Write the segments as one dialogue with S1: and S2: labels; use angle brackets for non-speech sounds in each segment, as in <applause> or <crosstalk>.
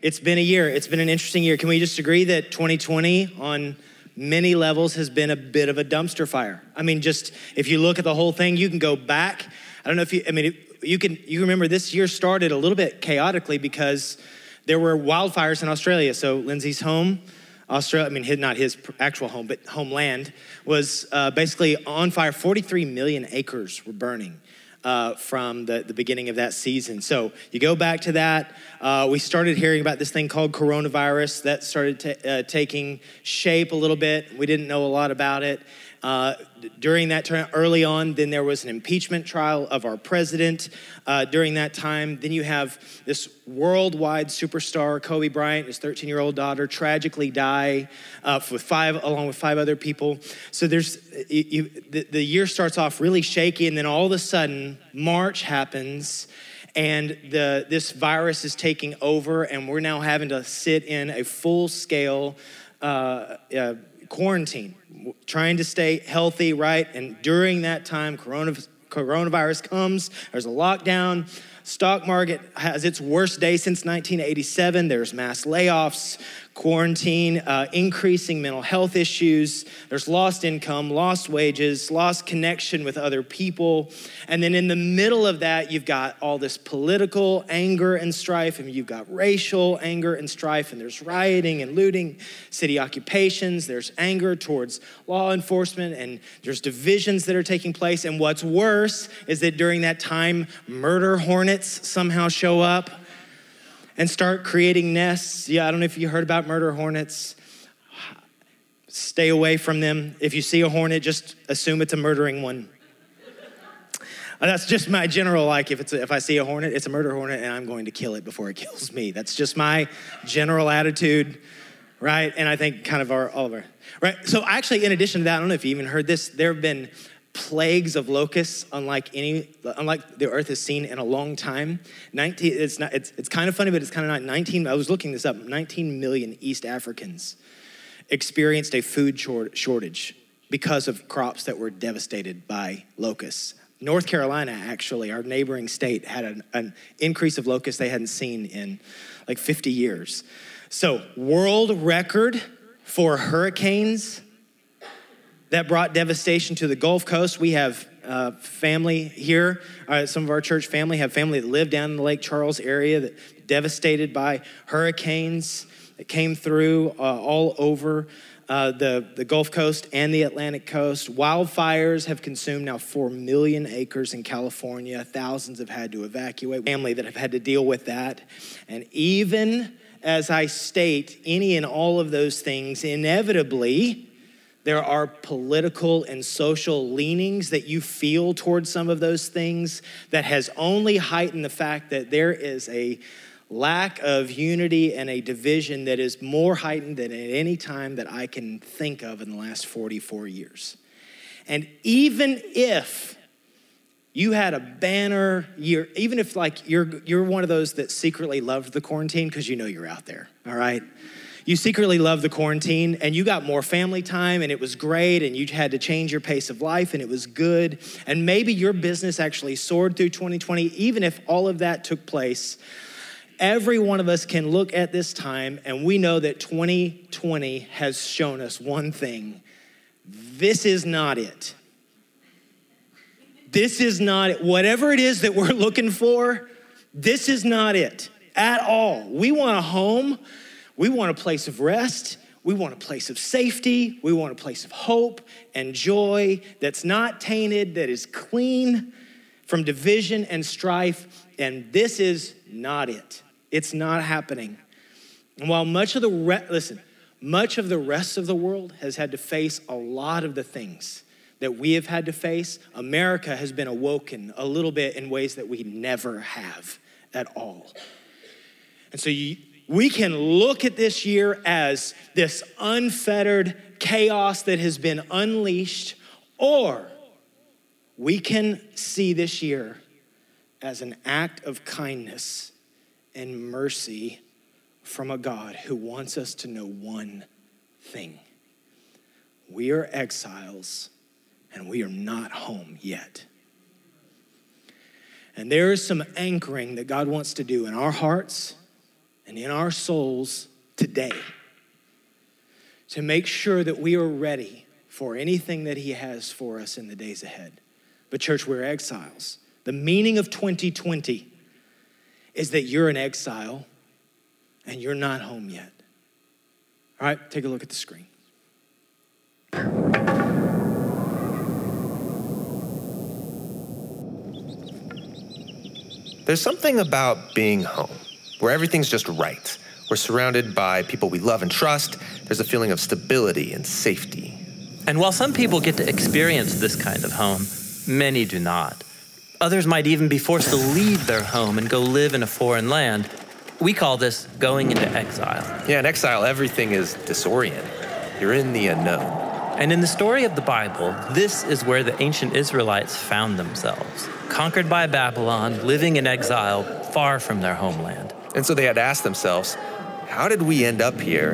S1: It's been a year. It's been an interesting year. Can we just agree that 2020 on many levels has been a bit of a dumpster fire? I mean, just if you look at the whole thing, you can go back. I don't know if you, I mean, you can, you remember this year started a little bit chaotically because there were wildfires in Australia. So Lindsay's home, Australia, I mean, his, not his actual home, but homeland, was uh, basically on fire. 43 million acres were burning. Uh, from the, the beginning of that season. So you go back to that. Uh, we started hearing about this thing called coronavirus that started t- uh, taking shape a little bit. We didn't know a lot about it. Uh, during that time, early on, then there was an impeachment trial of our president uh, during that time. Then you have this worldwide superstar, Kobe Bryant, his 13 year old daughter, tragically die uh, with five, along with five other people. So there's, you, you, the, the year starts off really shaky, and then all of a sudden, March happens and the, this virus is taking over, and we're now having to sit in a full scale uh, uh, quarantine, trying to stay healthy, right? And during that time, coronavirus comes, there's a lockdown. Stock market has its worst day since 1987. There's mass layoffs quarantine, uh, increasing mental health issues. There's lost income, lost wages, lost connection with other people. And then in the middle of that, you've got all this political anger and strife, and you've got racial anger and strife, and there's rioting and looting, city occupations, there's anger towards law enforcement, and there's divisions that are taking place. And what's worse is that during that time, murder hornets somehow show up and start creating nests. Yeah, I don't know if you heard about murder hornets. Stay away from them. If you see a hornet, just assume it's a murdering one. Uh, that's just my general like if it's a, if I see a hornet, it's a murder hornet and I'm going to kill it before it kills me. That's just my general attitude, right? And I think kind of our all of our right. So actually, in addition to that, I don't know if you even heard this. There have been plagues of locusts unlike any unlike the earth has seen in a long time. 19 it's not it's, it's kind of funny but it's kind of not 19 i was looking this up 19 million east africans experienced a food shortage because of crops that were devastated by locusts. North carolina actually our neighboring state had an, an increase of locusts they hadn't seen in like 50 years. So world record for hurricanes that brought devastation to the Gulf Coast. We have uh, family here. Uh, some of our church family have family that live down in the Lake Charles area that devastated by hurricanes that came through uh, all over uh, the, the Gulf Coast and the Atlantic coast. Wildfires have consumed now 4 million acres in California. Thousands have had to evacuate. Family that have had to deal with that. And even as I state any and all of those things, inevitably, there are political and social leanings that you feel towards some of those things that has only heightened the fact that there is a lack of unity and a division that is more heightened than at any time that I can think of in the last 44 years. And even if you had a banner year, even if like you're you're one of those that secretly loved the quarantine because you know you're out there, all right? You secretly loved the quarantine and you got more family time and it was great and you had to change your pace of life and it was good. And maybe your business actually soared through 2020, even if all of that took place. Every one of us can look at this time and we know that 2020 has shown us one thing this is not it. This is not it. Whatever it is that we're looking for, this is not it at all. We want a home we want a place of rest. We want a place of safety. We want a place of hope and joy that's not tainted, that is clean from division and strife. And this is not it. It's not happening. And while much of the re- listen, much of the rest of the world has had to face a lot of the things that we have had to face, America has been awoken a little bit in ways that we never have at all. And so you, we can look at this year as this unfettered chaos that has been unleashed, or we can see this year as an act of kindness and mercy from a God who wants us to know one thing we are exiles and we are not home yet. And there is some anchoring that God wants to do in our hearts and in our souls today to make sure that we are ready for anything that He has for us in the days ahead. But, church, we're exiles. The meaning of 2020 is that you're an exile and you're not home yet. All right, take a look at the screen.
S2: There's something about being home where everything's just right. We're surrounded by people we love and trust. There's a feeling of stability and safety.
S3: And while some people get to experience this kind of home, many do not. Others might even be forced to leave their home and go live in a foreign land. We call this going into exile.
S2: Yeah, in exile, everything is disoriented. You're in the unknown.
S3: And in the story of the Bible, this is where the ancient Israelites found themselves conquered by Babylon, living in exile far from their homeland.
S2: And so they had asked themselves, how did we end up here?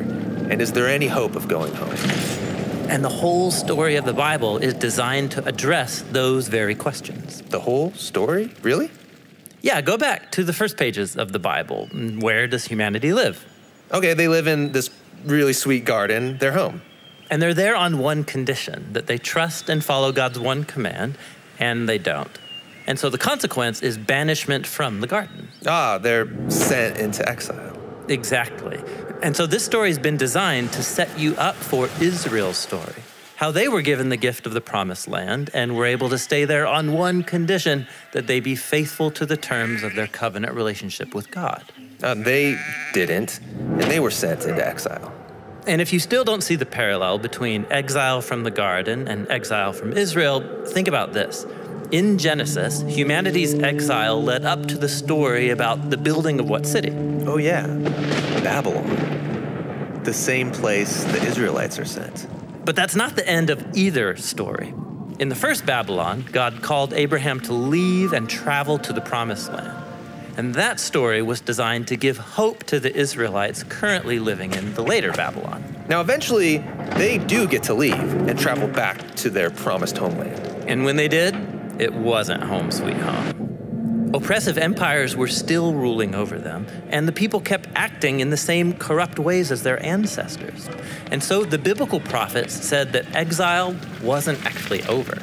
S2: And is there any hope of going home?
S3: And the whole story of the Bible is designed to address those very questions.
S2: The whole story? Really?
S3: Yeah, go back to the first pages of the Bible. Where does humanity live?
S2: Okay, they live in this really sweet garden, their home.
S3: And they're there on one condition that they trust and follow God's one command, and they don't. And so the consequence is banishment from the garden.
S2: Ah, they're sent into exile.
S3: Exactly. And so this story has been designed to set you up for Israel's story. How they were given the gift of the promised land and were able to stay there on one condition that they be faithful to the terms of their covenant relationship with God.
S2: Uh, they didn't, and they were sent into exile.
S3: And if you still don't see the parallel between exile from the garden and exile from Israel, think about this. In Genesis, humanity's exile led up to the story about the building of what city?
S2: Oh, yeah, Babylon. The same place the Israelites are sent.
S3: But that's not the end of either story. In the first Babylon, God called Abraham to leave and travel to the promised land. And that story was designed to give hope to the Israelites currently living in the later Babylon.
S2: Now, eventually, they do get to leave and travel back to their promised homeland.
S3: And when they did, it wasn't home sweet home. Oppressive empires were still ruling over them, and the people kept acting in the same corrupt ways as their ancestors. And so the biblical prophets said that exile wasn't actually over.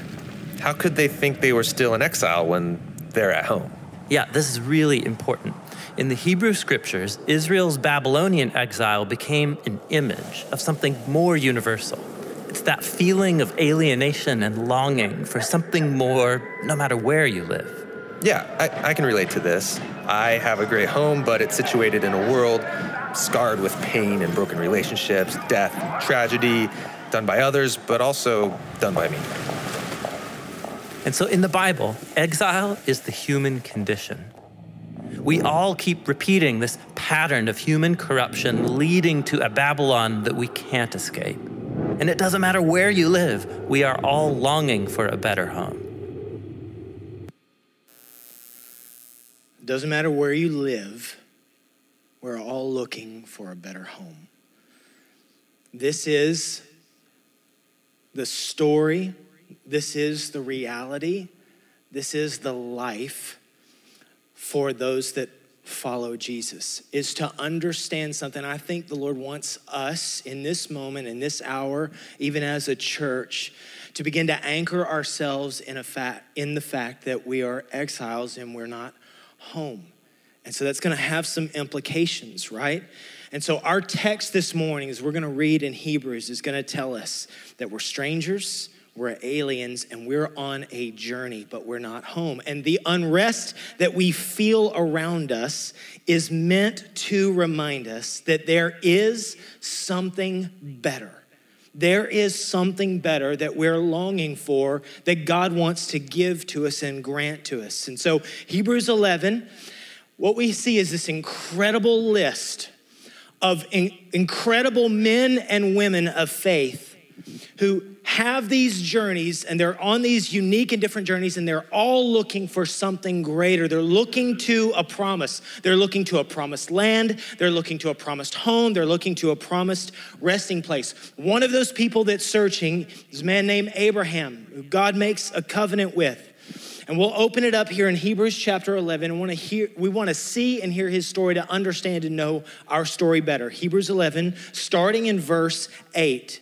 S2: How could they think they were still in exile when they're at home?
S3: Yeah, this is really important. In the Hebrew scriptures, Israel's Babylonian exile became an image of something more universal. It's that feeling of alienation and longing for something more, no matter where you live.
S2: Yeah, I, I, can relate to this. I have a great home, but it's situated in a world scarred with pain and broken relationships, death, tragedy, done by others, but also done by me.
S3: And so in the Bible, exile is the human condition. We all keep repeating this pattern of human corruption leading to a Babylon that we can't escape. And it doesn't matter where you live, we are all longing for a better home.
S1: It doesn't matter where you live, we're all looking for a better home. This is the story this is the reality. This is the life for those that follow Jesus is to understand something. I think the Lord wants us in this moment, in this hour, even as a church, to begin to anchor ourselves in a fact in the fact that we are exiles and we're not home. And so that's going to have some implications, right? And so our text this morning, as we're going to read in Hebrews, is going to tell us that we're strangers, we're aliens and we're on a journey, but we're not home. And the unrest that we feel around us is meant to remind us that there is something better. There is something better that we're longing for that God wants to give to us and grant to us. And so, Hebrews 11, what we see is this incredible list of in- incredible men and women of faith who have these journeys and they're on these unique and different journeys and they're all looking for something greater. They're looking to a promise. They're looking to a promised land. They're looking to a promised home. They're looking to a promised resting place. One of those people that's searching is a man named Abraham, who God makes a covenant with. And we'll open it up here in Hebrews chapter 11. We want to hear we want to see and hear his story to understand and know our story better. Hebrews 11 starting in verse 8.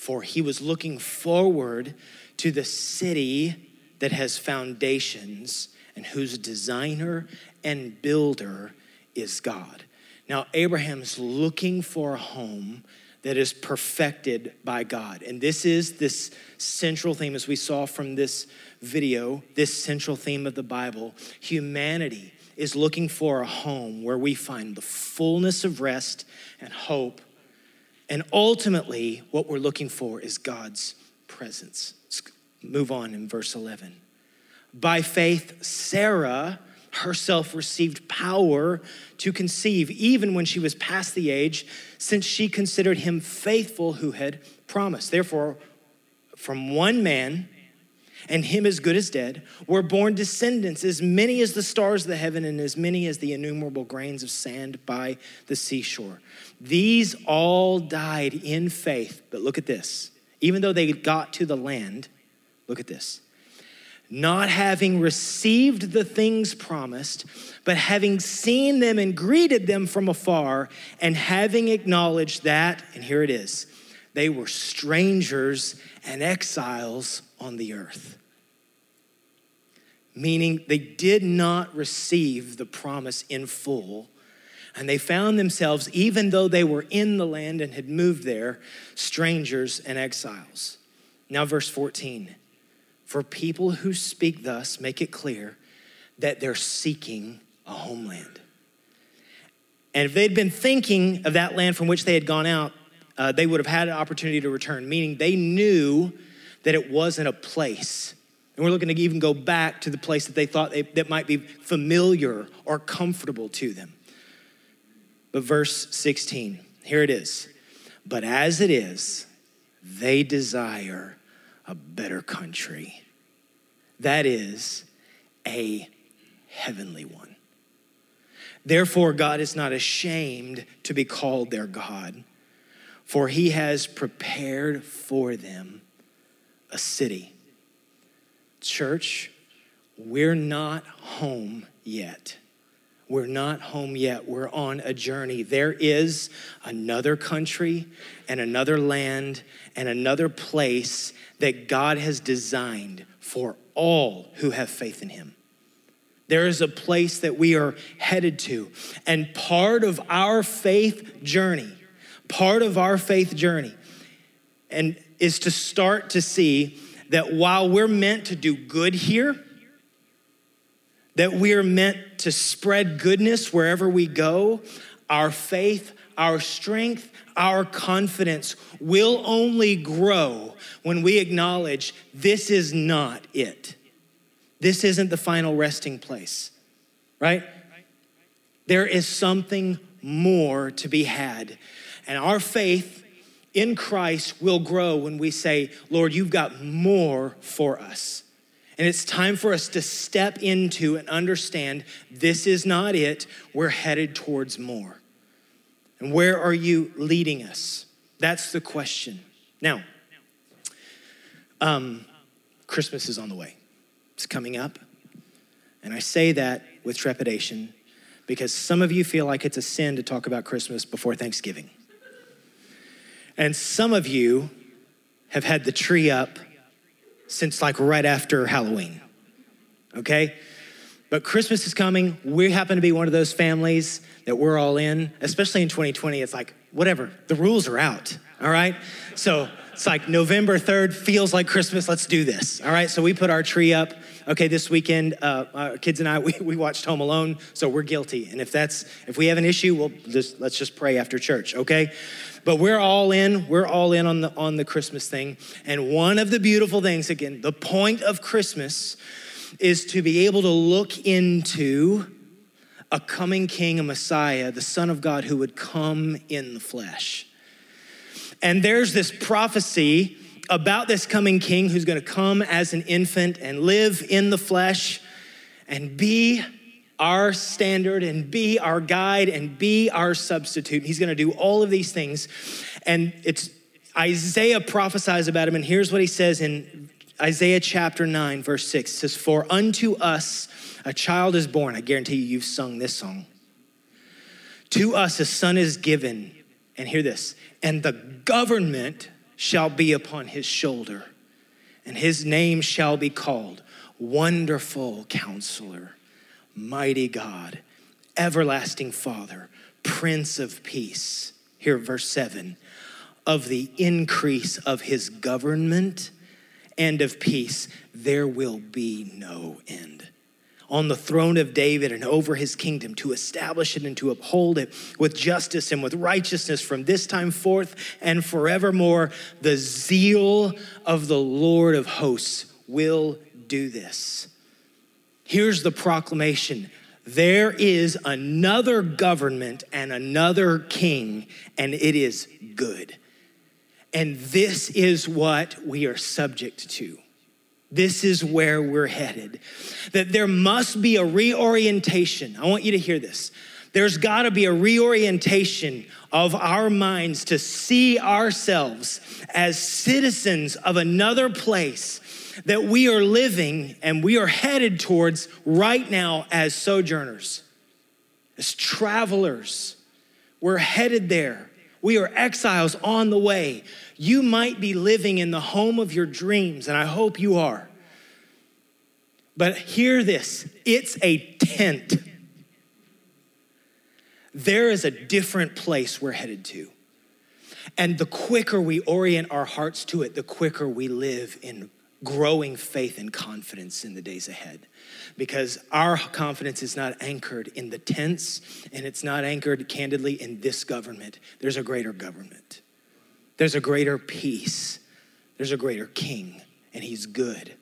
S1: For he was looking forward to the city that has foundations and whose designer and builder is God. Now, Abraham's looking for a home that is perfected by God. And this is this central theme, as we saw from this video, this central theme of the Bible. Humanity is looking for a home where we find the fullness of rest and hope. And ultimately, what we're looking for is God's presence. Let's move on in verse 11. By faith, Sarah herself received power to conceive, even when she was past the age, since she considered him faithful who had promised. Therefore, from one man, and him as good as dead, were born descendants as many as the stars of the heaven and as many as the innumerable grains of sand by the seashore. These all died in faith. But look at this. Even though they got to the land, look at this not having received the things promised, but having seen them and greeted them from afar, and having acknowledged that, and here it is, they were strangers and exiles on the earth. Meaning they did not receive the promise in full. And they found themselves, even though they were in the land and had moved there, strangers and exiles. Now, verse 14 for people who speak thus make it clear that they're seeking a homeland. And if they'd been thinking of that land from which they had gone out, uh, they would have had an opportunity to return, meaning they knew that it wasn't a place. And we're looking to even go back to the place that they thought they, that might be familiar or comfortable to them. But verse 16, here it is. But as it is, they desire a better country. That is a heavenly one. Therefore, God is not ashamed to be called their God, for he has prepared for them a city. Church, we're not home yet. We're not home yet. We're on a journey. There is another country and another land and another place that God has designed for all who have faith in Him. There is a place that we are headed to. And part of our faith journey, part of our faith journey, and is to start to see that while we're meant to do good here, that we are meant to spread goodness wherever we go, our faith, our strength, our confidence will only grow when we acknowledge this is not it. This isn't the final resting place, right? There is something more to be had. And our faith in Christ will grow when we say, Lord, you've got more for us. And it's time for us to step into and understand this is not it. We're headed towards more. And where are you leading us? That's the question. Now, um, Christmas is on the way, it's coming up. And I say that with trepidation because some of you feel like it's a sin to talk about Christmas before Thanksgiving. And some of you have had the tree up since like right after Halloween, okay? But Christmas is coming. We happen to be one of those families that we're all in, especially in 2020. It's like, whatever, the rules are out, all right? So it's like November 3rd feels like Christmas. Let's do this, all right? So we put our tree up. Okay, this weekend, uh, our kids and I, <laughs> we, we watched Home Alone, so we're guilty. And if that's, if we have an issue, we'll just, let's just pray after church, okay? But we're all in. We're all in on the on the Christmas thing. And one of the beautiful things, again, the point of Christmas is to be able to look into a coming king, a Messiah, the Son of God who would come in the flesh. And there's this prophecy about this coming king who's going to come as an infant and live in the flesh and be our standard and be our guide and be our substitute. He's going to do all of these things. And it's Isaiah prophesies about him. And here's what he says in Isaiah chapter 9, verse 6. It says, For unto us a child is born. I guarantee you, you've sung this song. To us a son is given. And hear this, and the government shall be upon his shoulder, and his name shall be called Wonderful Counselor, Mighty God, Everlasting Father, Prince of Peace. Here, verse 7 of the increase of his government and of peace, there will be no end on the throne of David and over his kingdom to establish it and to uphold it with justice and with righteousness from this time forth and forevermore. The zeal of the Lord of hosts will do this. Here's the proclamation there is another government and another king, and it is good. And this is what we are subject to. This is where we're headed. That there must be a reorientation. I want you to hear this. There's got to be a reorientation of our minds to see ourselves as citizens of another place that we are living and we are headed towards right now as sojourners, as travelers. We're headed there. We are exiles on the way. You might be living in the home of your dreams, and I hope you are. But hear this it's a tent. There is a different place we're headed to. And the quicker we orient our hearts to it, the quicker we live in growing faith and confidence in the days ahead because our confidence is not anchored in the tents and it's not anchored candidly in this government. There's a greater government, there's a greater peace, there's a greater king, and he's good.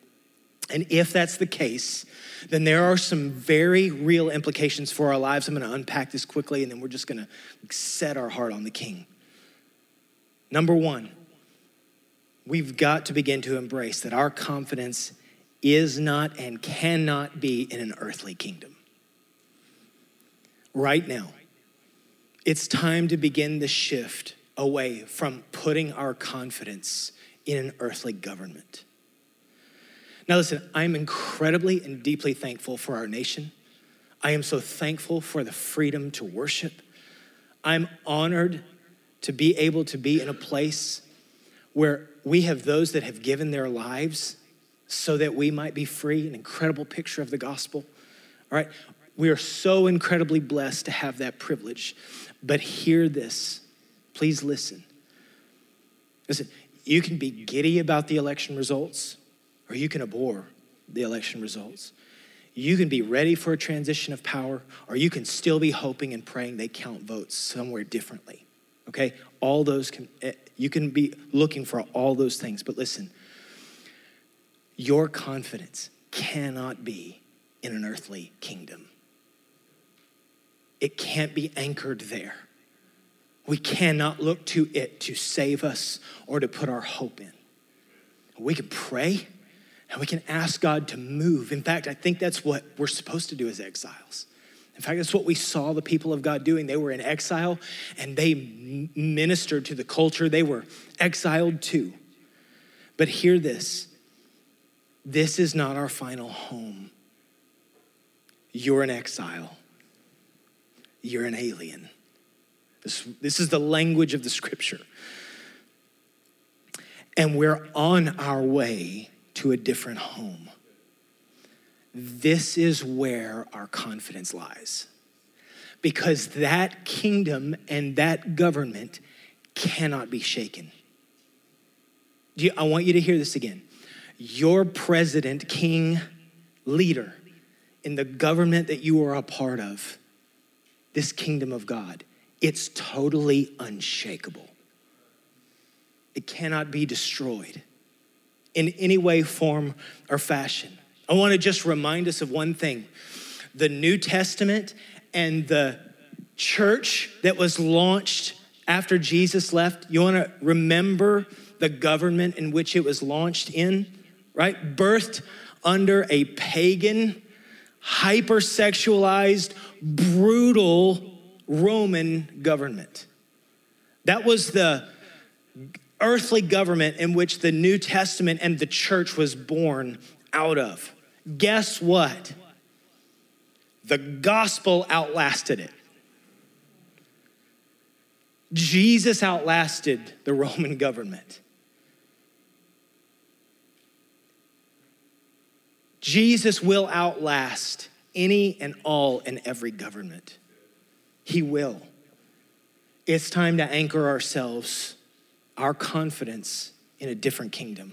S1: And if that's the case, then there are some very real implications for our lives. I'm going to unpack this quickly and then we're just going to set our heart on the king. Number one, we've got to begin to embrace that our confidence is not and cannot be in an earthly kingdom. Right now, it's time to begin the shift away from putting our confidence in an earthly government. Now, listen, I'm incredibly and deeply thankful for our nation. I am so thankful for the freedom to worship. I'm honored to be able to be in a place where we have those that have given their lives so that we might be free, an incredible picture of the gospel. All right, we are so incredibly blessed to have that privilege. But hear this, please listen. Listen, you can be giddy about the election results, or you can abhor the election results. You can be ready for a transition of power, or you can still be hoping and praying they count votes somewhere differently. Okay? All those can, eh, you can be looking for all those things, but listen, your confidence cannot be in an earthly kingdom. It can't be anchored there. We cannot look to it to save us or to put our hope in. We can pray and we can ask God to move. In fact, I think that's what we're supposed to do as exiles. In fact, that's what we saw the people of God doing. They were in exile and they ministered to the culture they were exiled to. But hear this this is not our final home. You're an exile, you're an alien. This, this is the language of the scripture. And we're on our way to a different home. This is where our confidence lies. Because that kingdom and that government cannot be shaken. You, I want you to hear this again your president, king, leader in the government that you are a part of, this kingdom of God, it's totally unshakable. It cannot be destroyed in any way, form, or fashion. I want to just remind us of one thing the New Testament and the church that was launched after Jesus left. You want to remember the government in which it was launched in, right? Birthed under a pagan, hypersexualized, brutal Roman government. That was the earthly government in which the New Testament and the church was born out of. Guess what? The gospel outlasted it. Jesus outlasted the Roman government. Jesus will outlast any and all and every government. He will. It's time to anchor ourselves, our confidence in a different kingdom.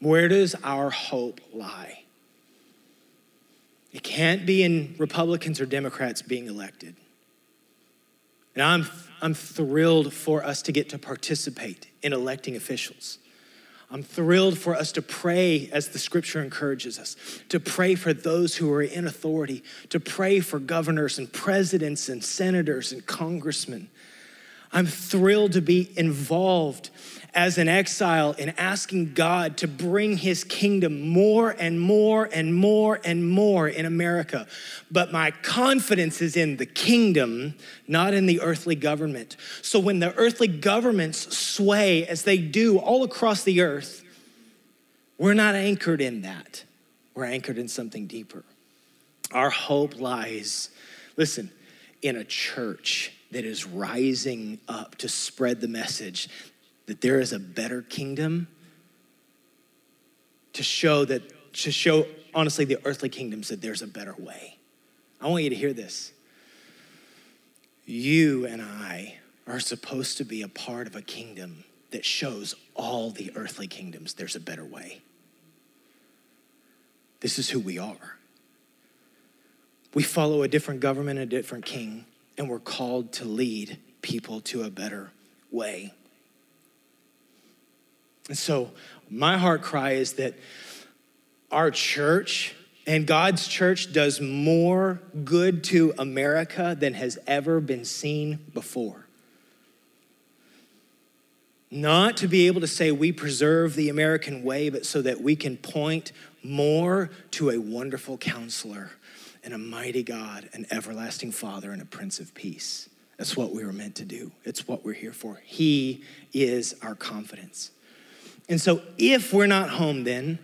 S1: Where does our hope lie? It can't be in Republicans or Democrats being elected. And I'm, I'm thrilled for us to get to participate in electing officials. I'm thrilled for us to pray as the scripture encourages us, to pray for those who are in authority, to pray for governors and presidents and senators and congressmen. I'm thrilled to be involved as an exile in asking God to bring his kingdom more and more and more and more in America. But my confidence is in the kingdom, not in the earthly government. So when the earthly governments sway as they do all across the earth, we're not anchored in that. We're anchored in something deeper. Our hope lies, listen, in a church that is rising up to spread the message that there is a better kingdom to show that to show honestly the earthly kingdoms that there's a better way. I want you to hear this. You and i are supposed to be a part of a kingdom that shows all the earthly kingdoms there's a better way. This is who we are. We follow a different government a different king and we're called to lead people to a better way and so, my heart cry is that our church and God's church does more good to America than has ever been seen before. Not to be able to say we preserve the American way, but so that we can point more to a wonderful counselor and a mighty God, an everlasting Father, and a Prince of Peace. That's what we were meant to do. It's what we're here for. He is our confidence. And so, if we're not home, then,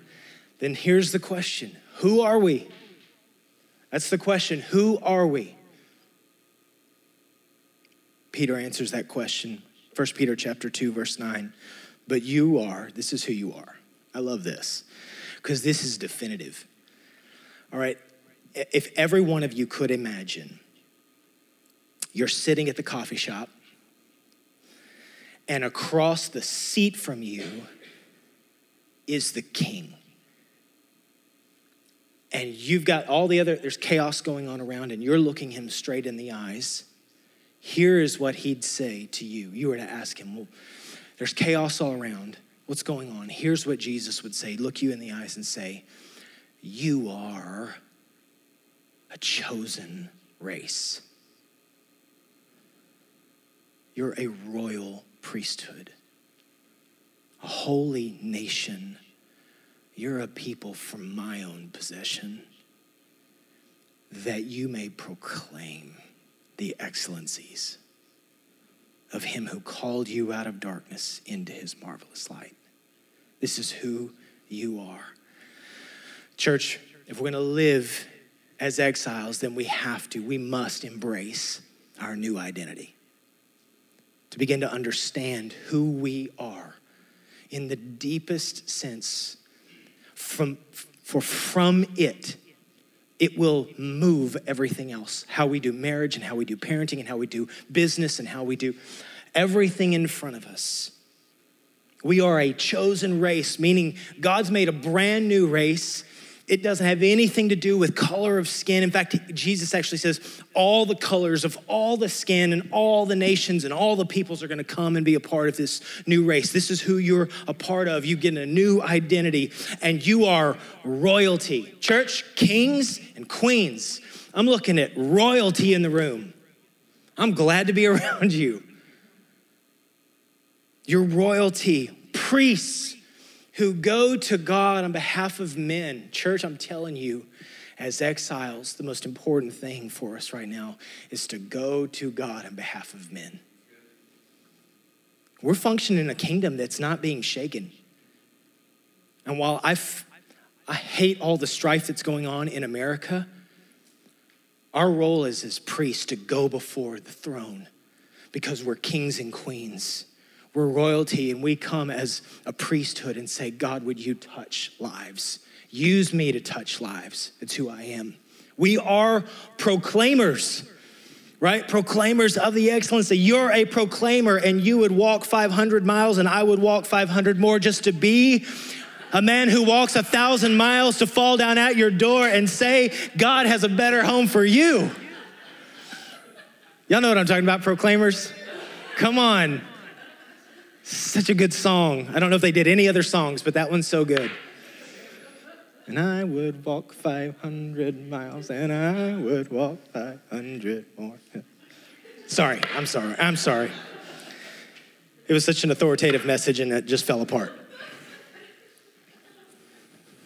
S1: then here's the question Who are we? That's the question. Who are we? Peter answers that question. 1 Peter chapter 2 verse 9. But you are, this is who you are. I love this because this is definitive. All right. If every one of you could imagine you're sitting at the coffee shop and across the seat from you is the king. And you've got all the other, there's chaos going on around, and you're looking him straight in the eyes. Here is what he'd say to you. You were to ask him, Well, there's chaos all around. What's going on? Here's what Jesus would say look you in the eyes and say, You are a chosen race. You're a royal priesthood a holy nation. You're a people from my own possession, that you may proclaim the excellencies of him who called you out of darkness into his marvelous light. This is who you are. Church, if we're going to live as exiles, then we have to, we must embrace our new identity. To begin to understand who we are in the deepest sense from for from it it will move everything else. How we do marriage and how we do parenting and how we do business and how we do everything in front of us. We are a chosen race meaning god's made a brand new race It doesn't have anything to do with color of skin. In fact, Jesus actually says all the colors of all the skin and all the nations and all the peoples are going to come and be a part of this new race. This is who you're a part of. You get a new identity and you are royalty. Church, kings and queens. I'm looking at royalty in the room. I'm glad to be <laughs> around you. Your royalty, priests who go to God on behalf of men. Church, I'm telling you, as exiles, the most important thing for us right now is to go to God on behalf of men. We're functioning in a kingdom that's not being shaken. And while I, f- I hate all the strife that's going on in America, our role is as priests to go before the throne because we're kings and queens we're royalty and we come as a priesthood and say, God, would you touch lives? Use me to touch lives. It's who I am. We are proclaimers, right? Proclaimers of the excellency. You're a proclaimer and you would walk 500 miles and I would walk 500 more just to be a man who walks a thousand miles to fall down at your door and say, God has a better home for you. Y'all know what I'm talking about, proclaimers? Come on. Such a good song. I don't know if they did any other songs, but that one's so good. And I would walk 500 miles, and I would walk 500 more. Sorry, I'm sorry, I'm sorry. It was such an authoritative message, and it just fell apart.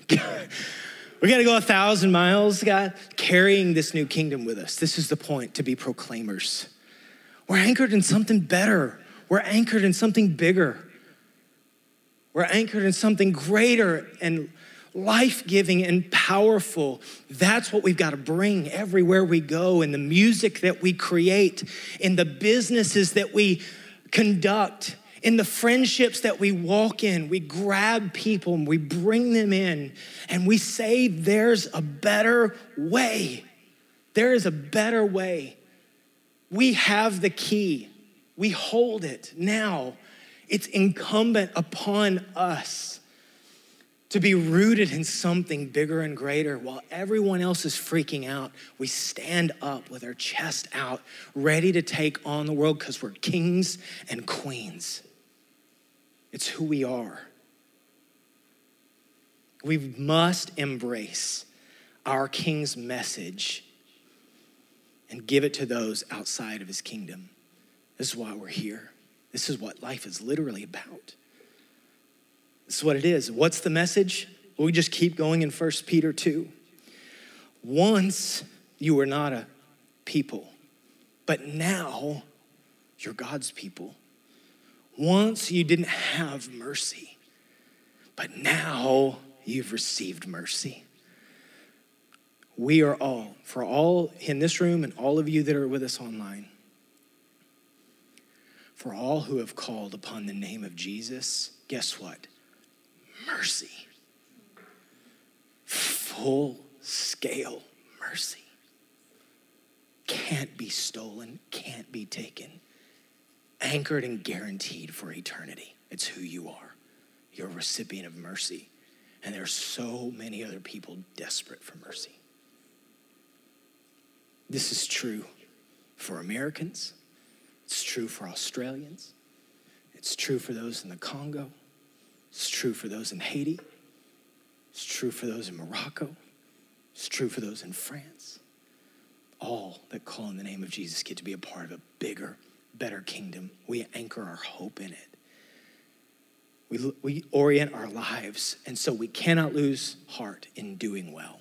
S1: <laughs> we got to go a thousand miles, God, carrying this new kingdom with us. This is the point to be proclaimers. We're anchored in something better. We're anchored in something bigger. We're anchored in something greater and life giving and powerful. That's what we've got to bring everywhere we go in the music that we create, in the businesses that we conduct, in the friendships that we walk in. We grab people and we bring them in and we say, There's a better way. There is a better way. We have the key. We hold it now. It's incumbent upon us to be rooted in something bigger and greater. While everyone else is freaking out, we stand up with our chest out, ready to take on the world because we're kings and queens. It's who we are. We must embrace our king's message and give it to those outside of his kingdom. This is why we're here. This is what life is literally about. This is what it is. What's the message? Well, we just keep going in 1 Peter 2. Once you were not a people, but now you're God's people. Once you didn't have mercy, but now you've received mercy. We are all, for all in this room and all of you that are with us online, for all who have called upon the name of Jesus, guess what? Mercy. Full scale mercy. Can't be stolen, can't be taken. Anchored and guaranteed for eternity. It's who you are. You're a recipient of mercy. And there's so many other people desperate for mercy. This is true for Americans. It's true for Australians. It's true for those in the Congo. It's true for those in Haiti. It's true for those in Morocco. It's true for those in France. All that call on the name of Jesus get to be a part of a bigger, better kingdom. We anchor our hope in it. We, we orient our lives, and so we cannot lose heart in doing well.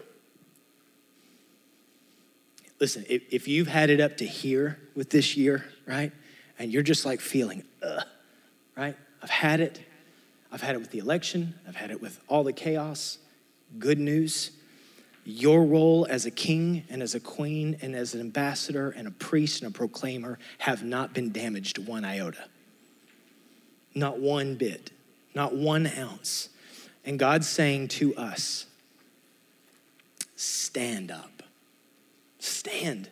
S1: Listen, if, if you've had it up to here with this year, right? And you're just like feeling, ugh, right? I've had it. I've had it with the election. I've had it with all the chaos. Good news. Your role as a king and as a queen and as an ambassador and a priest and a proclaimer have not been damaged one iota. Not one bit, not one ounce. And God's saying to us, stand up. Stand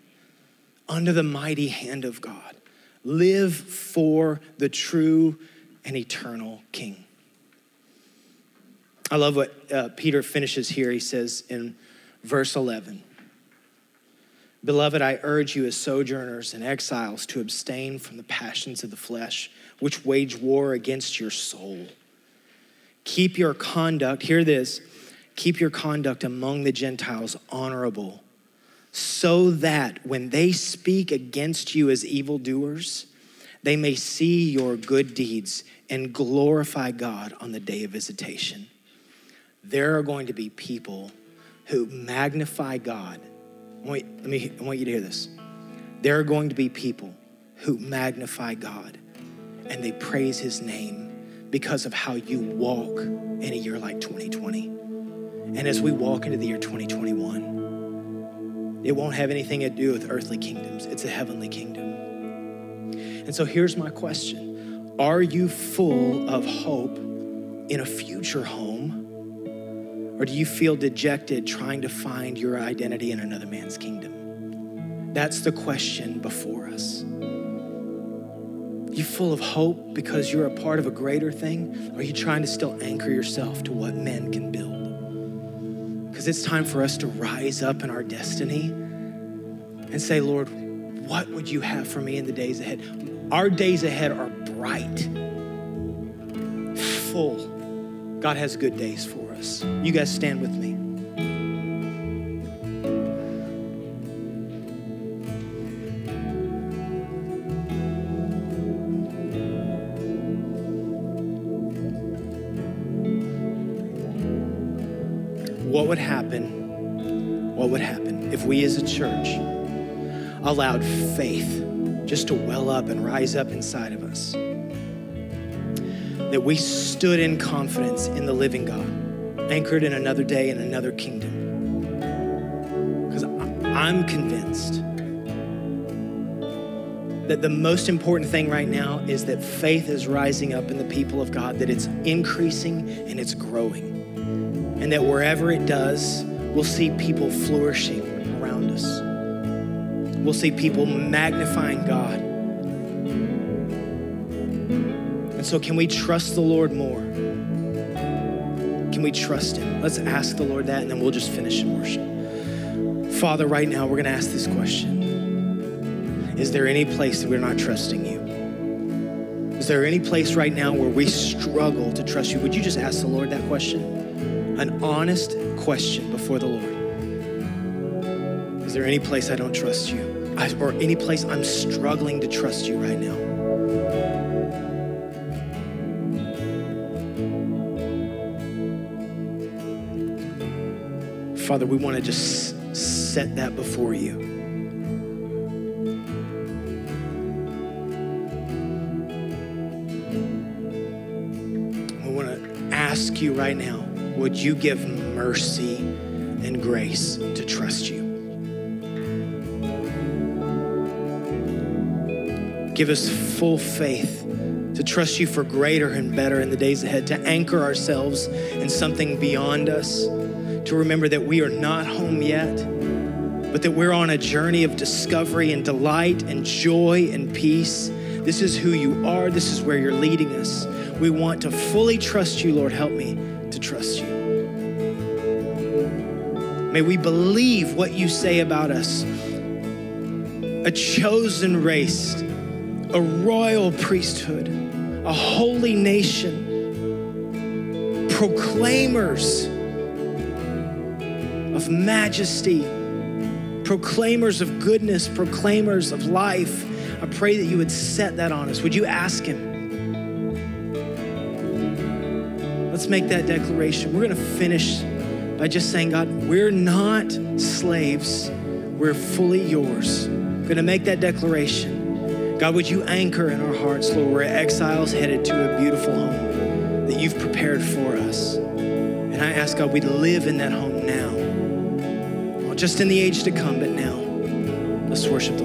S1: under the mighty hand of God. Live for the true and eternal King. I love what uh, Peter finishes here. He says in verse 11 Beloved, I urge you as sojourners and exiles to abstain from the passions of the flesh, which wage war against your soul. Keep your conduct, hear this, keep your conduct among the Gentiles honorable, so that when they speak against you as evildoers, they may see your good deeds and glorify God on the day of visitation. There are going to be people who magnify God I want, let me, I want you to hear this. There are going to be people who magnify God and they praise his name because of how you walk in a year like 2020. And as we walk into the year 2021, it won't have anything to do with earthly kingdoms, it's a heavenly kingdom. And so here's my question Are you full of hope in a future home? Or do you feel dejected trying to find your identity in another man's kingdom? That's the question before us. You full of hope because you're a part of a greater thing? Or are you trying to still anchor yourself to what men can build? Because it's time for us to rise up in our destiny and say, Lord, what would you have for me in the days ahead? Our days ahead are bright, full. God has good days for us. You guys stand with me. What would happen? What would happen if we as a church allowed faith just to well up and rise up inside of us? That we stood in confidence in the living God anchored in another day in another kingdom. Because I'm convinced that the most important thing right now is that faith is rising up in the people of God, that it's increasing and it's growing. And that wherever it does, we'll see people flourishing around us. We'll see people magnifying God. And so, can we trust the Lord more? Can we trust Him? Let's ask the Lord that, and then we'll just finish in worship. Father, right now, we're going to ask this question Is there any place that we're not trusting you? Is there any place right now where we struggle to trust you? Would you just ask the Lord that question? An honest question before the Lord. Is there any place I don't trust you? or any place I'm struggling to trust you right now? Father, we want to just set that before you. We want to ask you right now would you give mercy and grace to trust you? Give us full faith to trust you for greater and better in the days ahead, to anchor ourselves in something beyond us to remember that we are not home yet, but that we're on a journey of discovery and delight and joy and peace. This is who you are, this is where you're leading us. We want to fully trust you, Lord. Help me trust you. May we believe what you say about us a chosen race, a royal priesthood, a holy nation, proclaimers of majesty, proclaimers of goodness, proclaimers of life. I pray that you would set that on us. Would you ask Him? Let's make that declaration. We're going to finish by just saying, God, we're not slaves, we're fully yours. Going to make that declaration. God, would you anchor in our hearts, Lord? We're exiles headed to a beautiful home that you've prepared for us. And I ask God, we'd live in that home now just in the age to come, but now. Let's worship the.